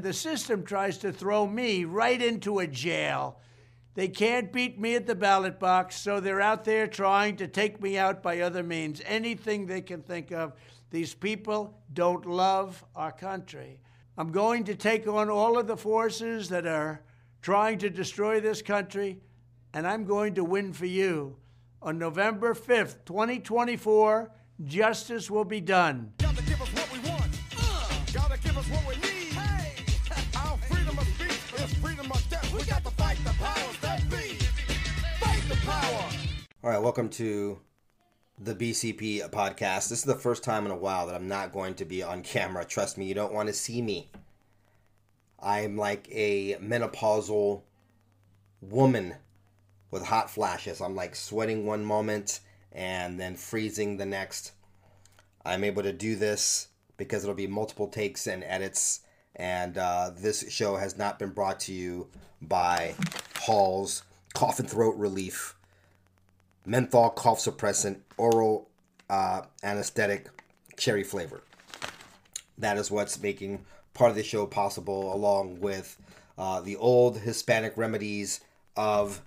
The system tries to throw me right into a jail. They can't beat me at the ballot box, so they're out there trying to take me out by other means, anything they can think of. These people don't love our country. I'm going to take on all of the forces that are trying to destroy this country, and I'm going to win for you. On November 5th, 2024, justice will be done. All right, welcome to the BCP podcast. This is the first time in a while that I'm not going to be on camera. Trust me, you don't want to see me. I'm like a menopausal woman with hot flashes. I'm like sweating one moment and then freezing the next. I'm able to do this because it'll be multiple takes and edits. And uh, this show has not been brought to you by Hall's Cough and Throat Relief, menthol cough suppressant, oral uh, anesthetic, cherry flavor. That is what's making part of the show possible, along with uh, the old Hispanic remedies of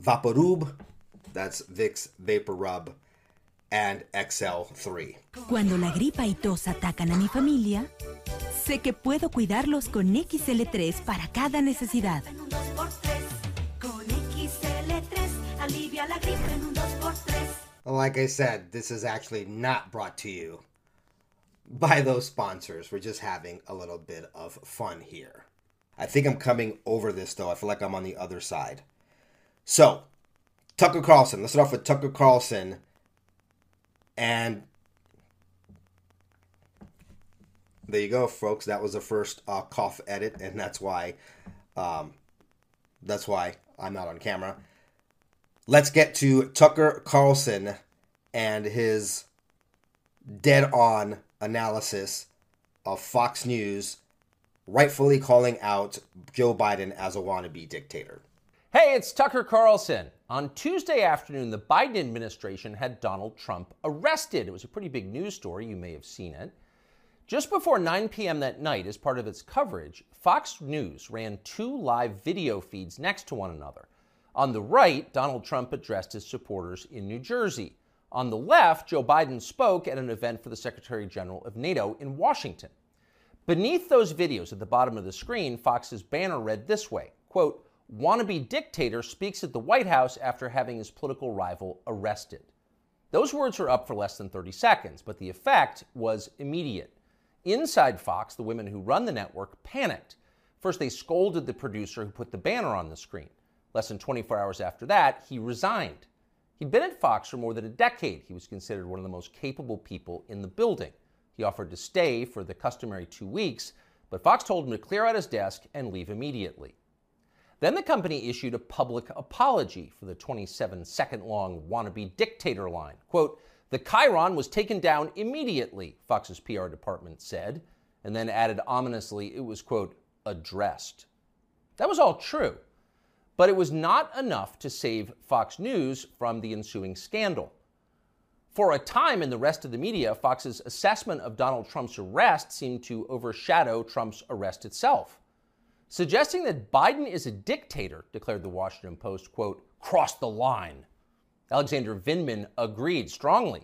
Vaporub, that's Vicks Vapor Rub, and XL3. Cuando la gripa y tos atacan a mi familia, sé que puedo cuidarlos con XL3 para cada necesidad. Like I said, this is actually not brought to you by those sponsors. We're just having a little bit of fun here. I think I'm coming over this though. I feel like I'm on the other side. So, Tucker Carlson. Let's start off with Tucker Carlson. And there you go, folks. That was the first uh, cough edit, and that's why, um, that's why I'm not on camera. Let's get to Tucker Carlson and his dead-on analysis of Fox News, rightfully calling out Joe Biden as a wannabe dictator. Hey, it's Tucker Carlson. On Tuesday afternoon, the Biden administration had Donald Trump arrested. It was a pretty big news story. You may have seen it. Just before 9 p.m. that night, as part of its coverage, Fox News ran two live video feeds next to one another. On the right, Donald Trump addressed his supporters in New Jersey. On the left, Joe Biden spoke at an event for the Secretary General of NATO in Washington. Beneath those videos at the bottom of the screen, Fox's banner read this way quote, wannabe dictator speaks at the White House after having his political rival arrested. Those words were up for less than 30 seconds, but the effect was immediate. Inside Fox, the women who run the network panicked. First, they scolded the producer who put the banner on the screen. Less than 24 hours after that, he resigned. He'd been at Fox for more than a decade. He was considered one of the most capable people in the building. He offered to stay for the customary two weeks, but Fox told him to clear out his desk and leave immediately. Then the company issued a public apology for the 27 second long wannabe dictator line. Quote, the chyron was taken down immediately, Fox's PR department said, and then added ominously it was, quote, addressed. That was all true, but it was not enough to save Fox News from the ensuing scandal. For a time in the rest of the media, Fox's assessment of Donald Trump's arrest seemed to overshadow Trump's arrest itself. Suggesting that Biden is a dictator, declared the Washington Post, quote, crossed the line. Alexander Vindman agreed strongly.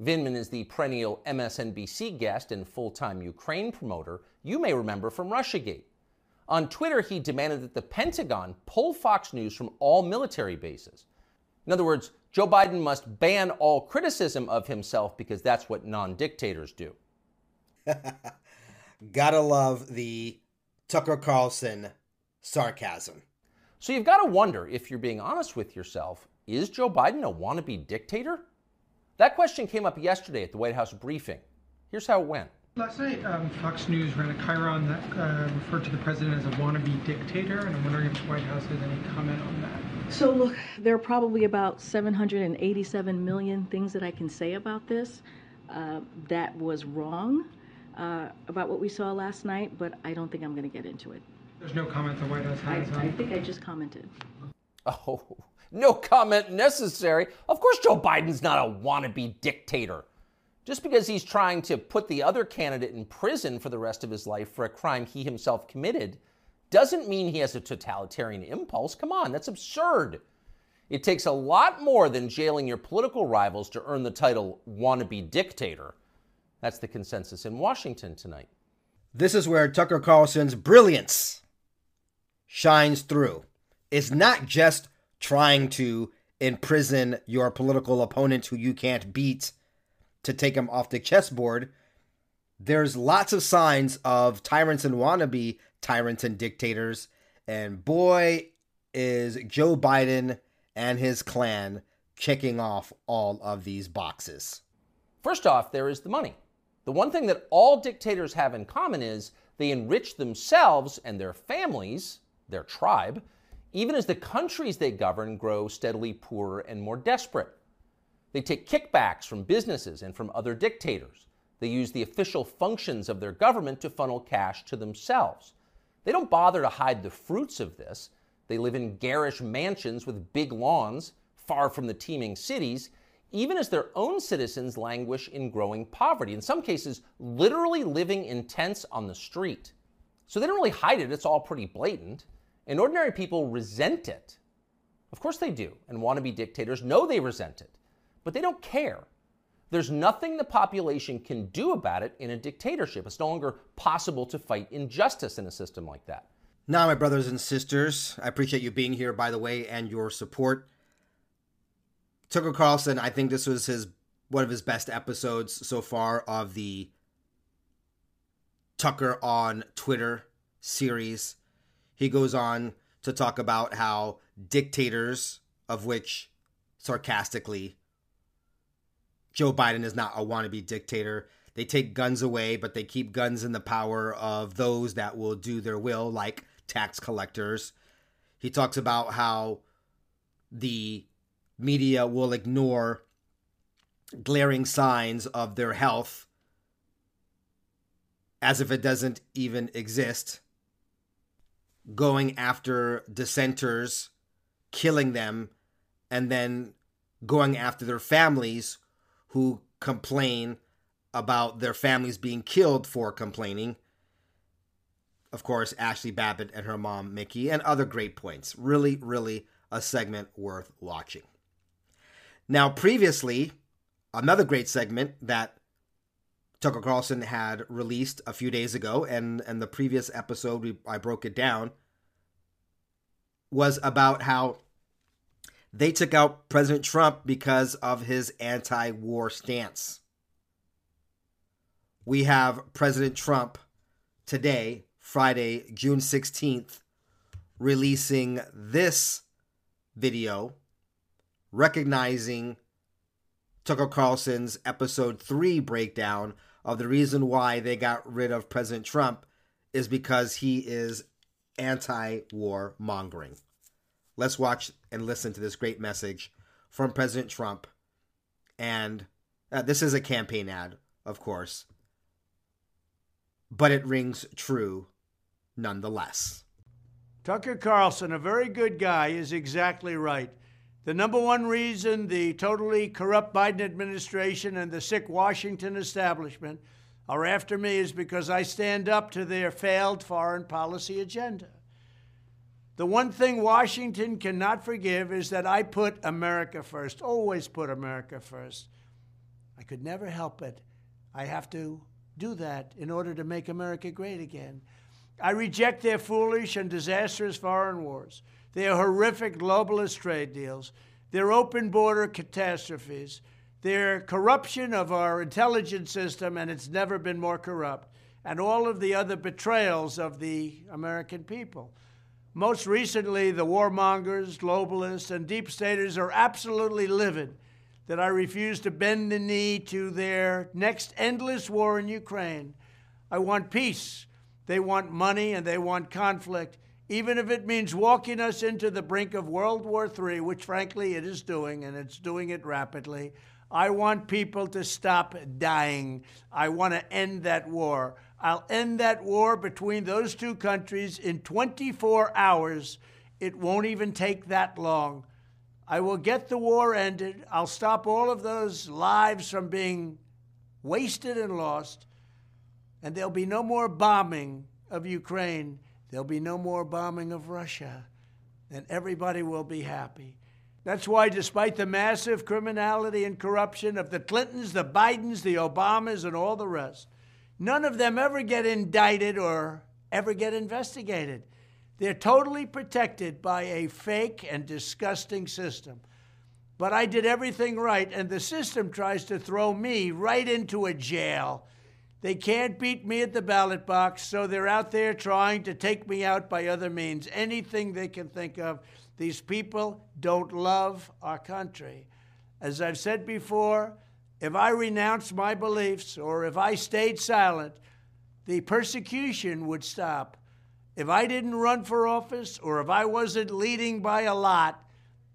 Vindman is the perennial MSNBC guest and full time Ukraine promoter you may remember from Russiagate. On Twitter, he demanded that the Pentagon pull Fox News from all military bases. In other words, Joe Biden must ban all criticism of himself because that's what non dictators do. Gotta love the Tucker Carlson sarcasm. So you've got to wonder if you're being honest with yourself is Joe Biden a wannabe dictator? That question came up yesterday at the White House briefing. Here's how it went. Last night, um, Fox News ran a chyron that uh, referred to the president as a wannabe dictator, and I'm wondering if the White House has any comment on that. So, look, there are probably about 787 million things that I can say about this uh, that was wrong uh, about what we saw last night, but I don't think I'm going to get into it. There's no comment the White House I, has I on. think I just commented. Oh, no comment necessary. Of course, Joe Biden's not a wannabe dictator. Just because he's trying to put the other candidate in prison for the rest of his life for a crime he himself committed doesn't mean he has a totalitarian impulse. Come on, that's absurd. It takes a lot more than jailing your political rivals to earn the title wannabe dictator. That's the consensus in Washington tonight. This is where Tucker Carlson's brilliance shines through. It's not just trying to imprison your political opponent who you can't beat to take him off the chessboard. There's lots of signs of tyrants and wannabe tyrants and dictators. And boy, is Joe Biden and his clan checking off all of these boxes. First off, there is the money. The one thing that all dictators have in common is they enrich themselves and their families, their tribe, even as the countries they govern grow steadily poorer and more desperate. They take kickbacks from businesses and from other dictators. They use the official functions of their government to funnel cash to themselves. They don't bother to hide the fruits of this. They live in garish mansions with big lawns, far from the teeming cities, even as their own citizens languish in growing poverty, in some cases, literally living in tents on the street. So they don't really hide it, it's all pretty blatant. And ordinary people resent it. Of course they do, and wannabe dictators know they resent it, but they don't care. There's nothing the population can do about it in a dictatorship. It's no longer possible to fight injustice in a system like that. Now, my brothers and sisters, I appreciate you being here, by the way, and your support. Tucker Carlson, I think this was his one of his best episodes so far of the Tucker on Twitter series. He goes on to talk about how dictators, of which sarcastically Joe Biden is not a wannabe dictator. They take guns away, but they keep guns in the power of those that will do their will, like tax collectors. He talks about how the media will ignore glaring signs of their health as if it doesn't even exist, going after dissenters, killing them, and then going after their families who complain about their families being killed for complaining. Of course, Ashley Babbitt and her mom, Mickey, and other great points. Really, really a segment worth watching. Now, previously, another great segment that Tucker Carlson had released a few days ago, and, and the previous episode, we, I broke it down, was about how they took out President Trump because of his anti war stance. We have President Trump today, Friday, June 16th, releasing this video recognizing Tucker Carlson's episode 3 breakdown of the reason why they got rid of President Trump is because he is anti war mongering. Let's watch and listen to this great message from President Trump. And uh, this is a campaign ad, of course, but it rings true nonetheless. Tucker Carlson, a very good guy, is exactly right. The number one reason the totally corrupt Biden administration and the sick Washington establishment are after me is because I stand up to their failed foreign policy agenda. The one thing Washington cannot forgive is that I put America first, always put America first. I could never help it. I have to do that in order to make America great again. I reject their foolish and disastrous foreign wars their horrific globalist trade deals, their open border catastrophes, their corruption of our intelligence system, and it's never been more corrupt, and all of the other betrayals of the American people. Most recently, the warmongers, globalists, and deep staters are absolutely livid that I refuse to bend the knee to their next endless war in Ukraine. I want peace. They want money and they want conflict even if it means walking us into the brink of World War III, which frankly it is doing, and it's doing it rapidly. I want people to stop dying. I want to end that war. I'll end that war between those two countries in 24 hours. It won't even take that long. I will get the war ended. I'll stop all of those lives from being wasted and lost. And there'll be no more bombing of Ukraine. There'll be no more bombing of Russia. And everybody will be happy. That's why, despite the massive criminality and corruption of the Clintons, the Bidens, the Obamas, and all the rest, none of them ever get indicted or ever get investigated. They're totally protected by a fake and disgusting system. But I did everything right, and the system tries to throw me right into a jail. They can't beat me at the ballot box, so they're out there trying to take me out by other means, anything they can think of. These people don't love our country. As I've said before, if I renounced my beliefs or if I stayed silent, the persecution would stop. If I didn't run for office or if I wasn't leading by a lot,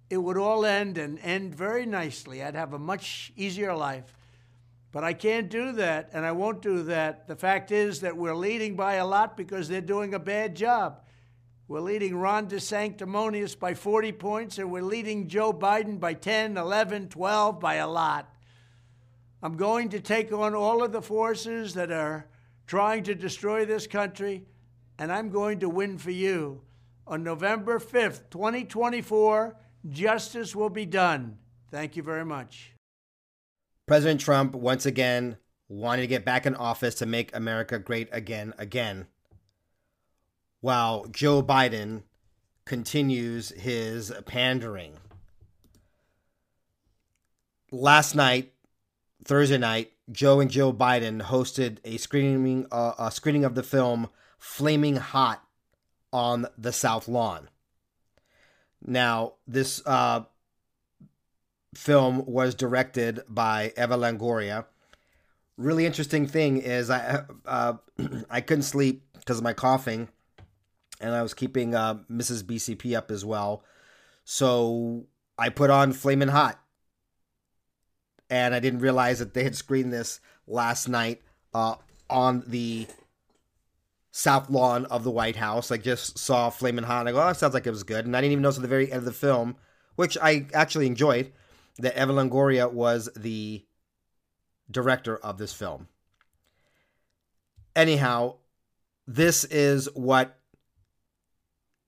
it would all end and end very nicely. I'd have a much easier life. But I can't do that, and I won't do that. The fact is that we're leading by a lot because they're doing a bad job. We're leading Ron DeSanctimonious by 40 points, and we're leading Joe Biden by 10, 11, 12, by a lot. I'm going to take on all of the forces that are trying to destroy this country, and I'm going to win for you. On November 5th, 2024, justice will be done. Thank you very much. President Trump once again wanted to get back in office to make America great again, again, while Joe Biden continues his pandering. Last night, Thursday night, Joe and Joe Biden hosted a screening uh, a screening of the film Flaming Hot on the South Lawn. Now, this uh, film was directed by Eva Longoria. Really interesting thing is I uh, I couldn't sleep because of my coughing, and I was keeping uh, Mrs. BCP up as well. So I put on Flamin' Hot, and I didn't realize that they had screened this last night uh, on the south lawn of the White House. I just saw Flamin' Hot, and I go, "Oh, sounds like it was good." And I didn't even notice at the very end of the film, which I actually enjoyed that Eva Longoria was the director of this film. Anyhow, this is what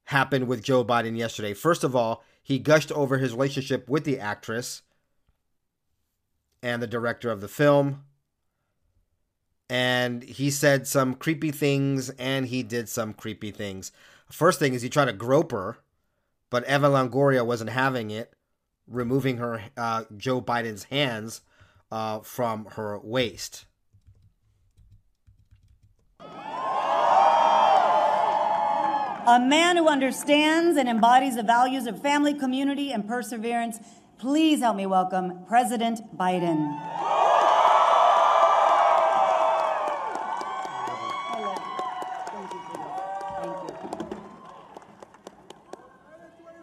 happened with Joe Biden yesterday. First of all, he gushed over his relationship with the actress and the director of the film. And he said some creepy things and he did some creepy things. First thing is he tried to grope her, but Eva Longoria wasn't having it removing her uh, Joe Biden's hands uh, from her waist. A man who understands and embodies the values of family, community, and perseverance. Please help me welcome President Biden.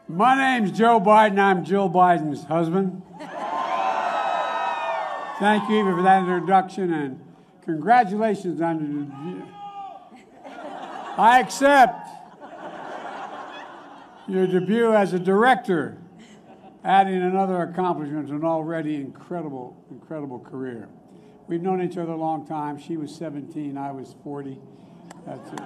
My name's Joe Biden. I'm Jill Biden's husband. Thank you, Eva, for that introduction, and congratulations on your. I accept your debut as a director, adding another accomplishment to an already incredible, incredible career. We've known each other a long time. She was 17, I was 40. That's it.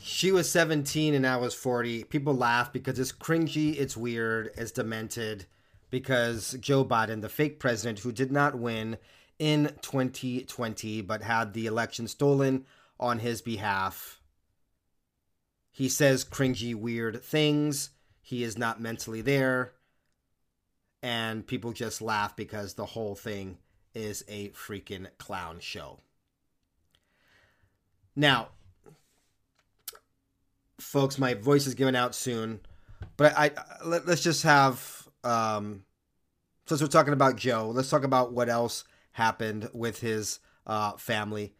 She was 17 and I was 40. People laugh because it's cringy, it's weird, it's demented. Because Joe Biden, the fake president who did not win in 2020 but had the election stolen on his behalf, he says cringy, weird things. He is not mentally there. And people just laugh because the whole thing is a freaking clown show. Now, folks, my voice is giving out soon, but I, I let, us just have um, since we're talking about Joe, let's talk about what else happened with his uh, family.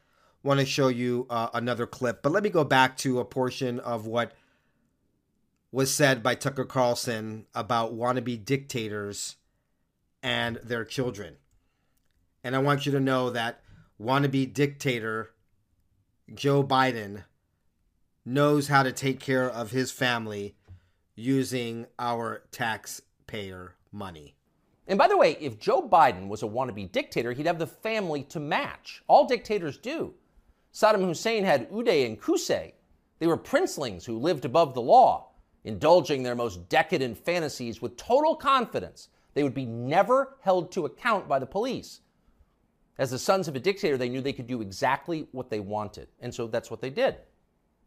Want to show you uh, another clip, but let me go back to a portion of what was said by Tucker Carlson about wannabe dictators and their children. And I want you to know that wannabe dictator Joe Biden knows how to take care of his family using our taxpayer money. And by the way, if Joe Biden was a wannabe dictator, he'd have the family to match. All dictators do. Saddam Hussein had Uday and Qusay. They were princelings who lived above the law, indulging their most decadent fantasies with total confidence they would be never held to account by the police. As the sons of a dictator, they knew they could do exactly what they wanted. And so that's what they did.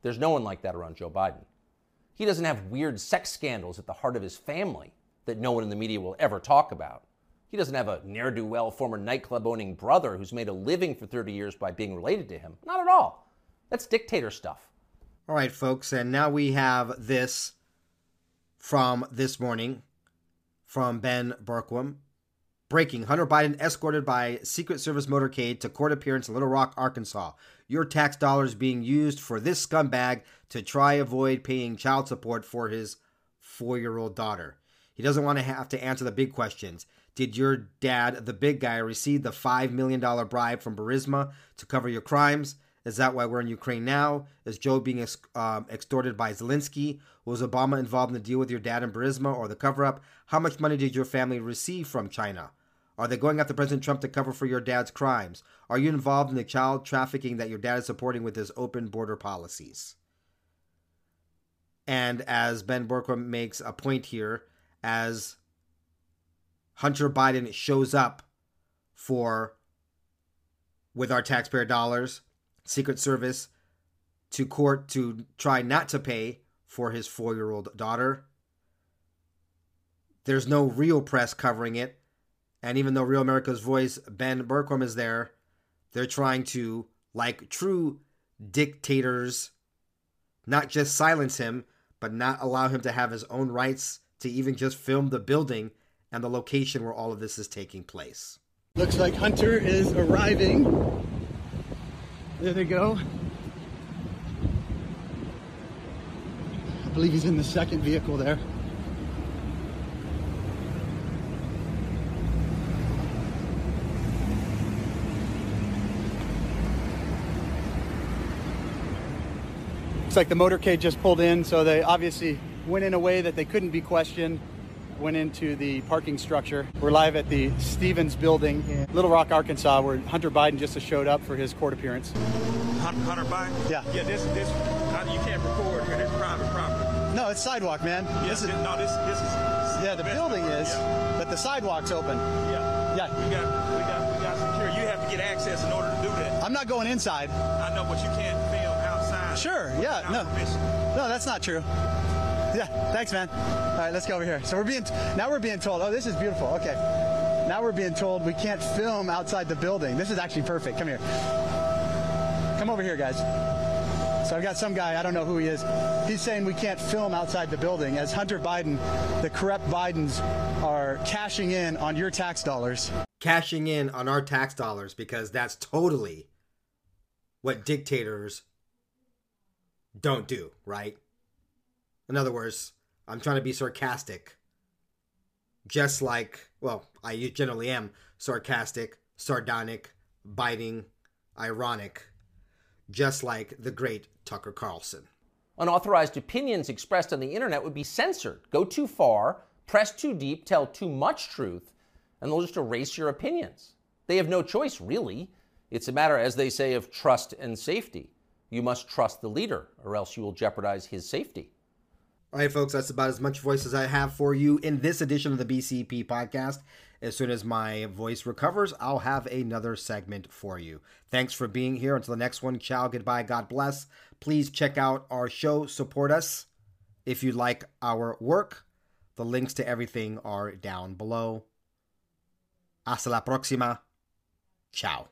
There's no one like that around Joe Biden. He doesn't have weird sex scandals at the heart of his family that no one in the media will ever talk about. He doesn't have a ne'er do well former nightclub owning brother who's made a living for 30 years by being related to him. Not at all. That's dictator stuff. All right, folks, and now we have this from this morning from Ben Bergquam. Breaking Hunter Biden escorted by Secret Service motorcade to court appearance in Little Rock, Arkansas. Your tax dollars being used for this scumbag to try avoid paying child support for his four year old daughter. He doesn't want to have to answer the big questions. Did your dad, the big guy, receive the $5 million bribe from Burisma to cover your crimes? Is that why we're in Ukraine now? Is Joe being ex- um, extorted by Zelensky? Was Obama involved in the deal with your dad and Burisma or the cover up? How much money did your family receive from China? Are they going after President Trump to cover for your dad's crimes? Are you involved in the child trafficking that your dad is supporting with his open border policies? And as Ben Bergquam makes a point here, as Hunter Biden shows up for, with our taxpayer dollars, Secret Service to court to try not to pay for his four year old daughter. There's no real press covering it. And even though Real America's Voice, Ben Bergquam is there, they're trying to, like true dictators, not just silence him, but not allow him to have his own rights to even just film the building and the location where all of this is taking place. Looks like Hunter is arriving. There they go. I believe he's in the second vehicle there. Looks like the motorcade just pulled in, so they obviously went in a way that they couldn't be questioned. Went into the parking structure. We're live at the Stephens Building in Little Rock, Arkansas, where Hunter Biden just showed up for his court appearance. Hunter Biden? Yeah. Yeah, this, this, you can't record here. This private property. No, it's sidewalk, man. Yeah, this is, no, this, this is. yeah, the building is, but the sidewalk's open. Yeah. Yeah. We got, we got, we got secure. You have to get access in order to do that. I'm not going inside. I know, but you can't film outside. Sure, yeah, no. permission. No, that's not true. Yeah, thanks, man. All right, let's go over here. So we're being now we're being told. Oh, this is beautiful. Okay, now we're being told we can't film outside the building. This is actually perfect. Come here. Come over here, guys. So I've got some guy. I don't know who he is. He's saying we can't film outside the building as Hunter Biden, the corrupt Bidens, are cashing in on your tax dollars. Cashing in on our tax dollars because that's totally what dictators don't do, right? In other words, I'm trying to be sarcastic. Just like, well, I generally am sarcastic, sardonic, biting, ironic, just like the great Tucker Carlson. Unauthorized opinions expressed on the internet would be censored. Go too far, press too deep, tell too much truth, and they'll just erase your opinions. They have no choice, really. It's a matter, as they say, of trust and safety. You must trust the leader, or else you will jeopardize his safety. All right, folks, that's about as much voice as I have for you in this edition of the BCP podcast. As soon as my voice recovers, I'll have another segment for you. Thanks for being here. Until the next one, ciao, goodbye, God bless. Please check out our show, support us if you like our work. The links to everything are down below. Hasta la próxima. Ciao.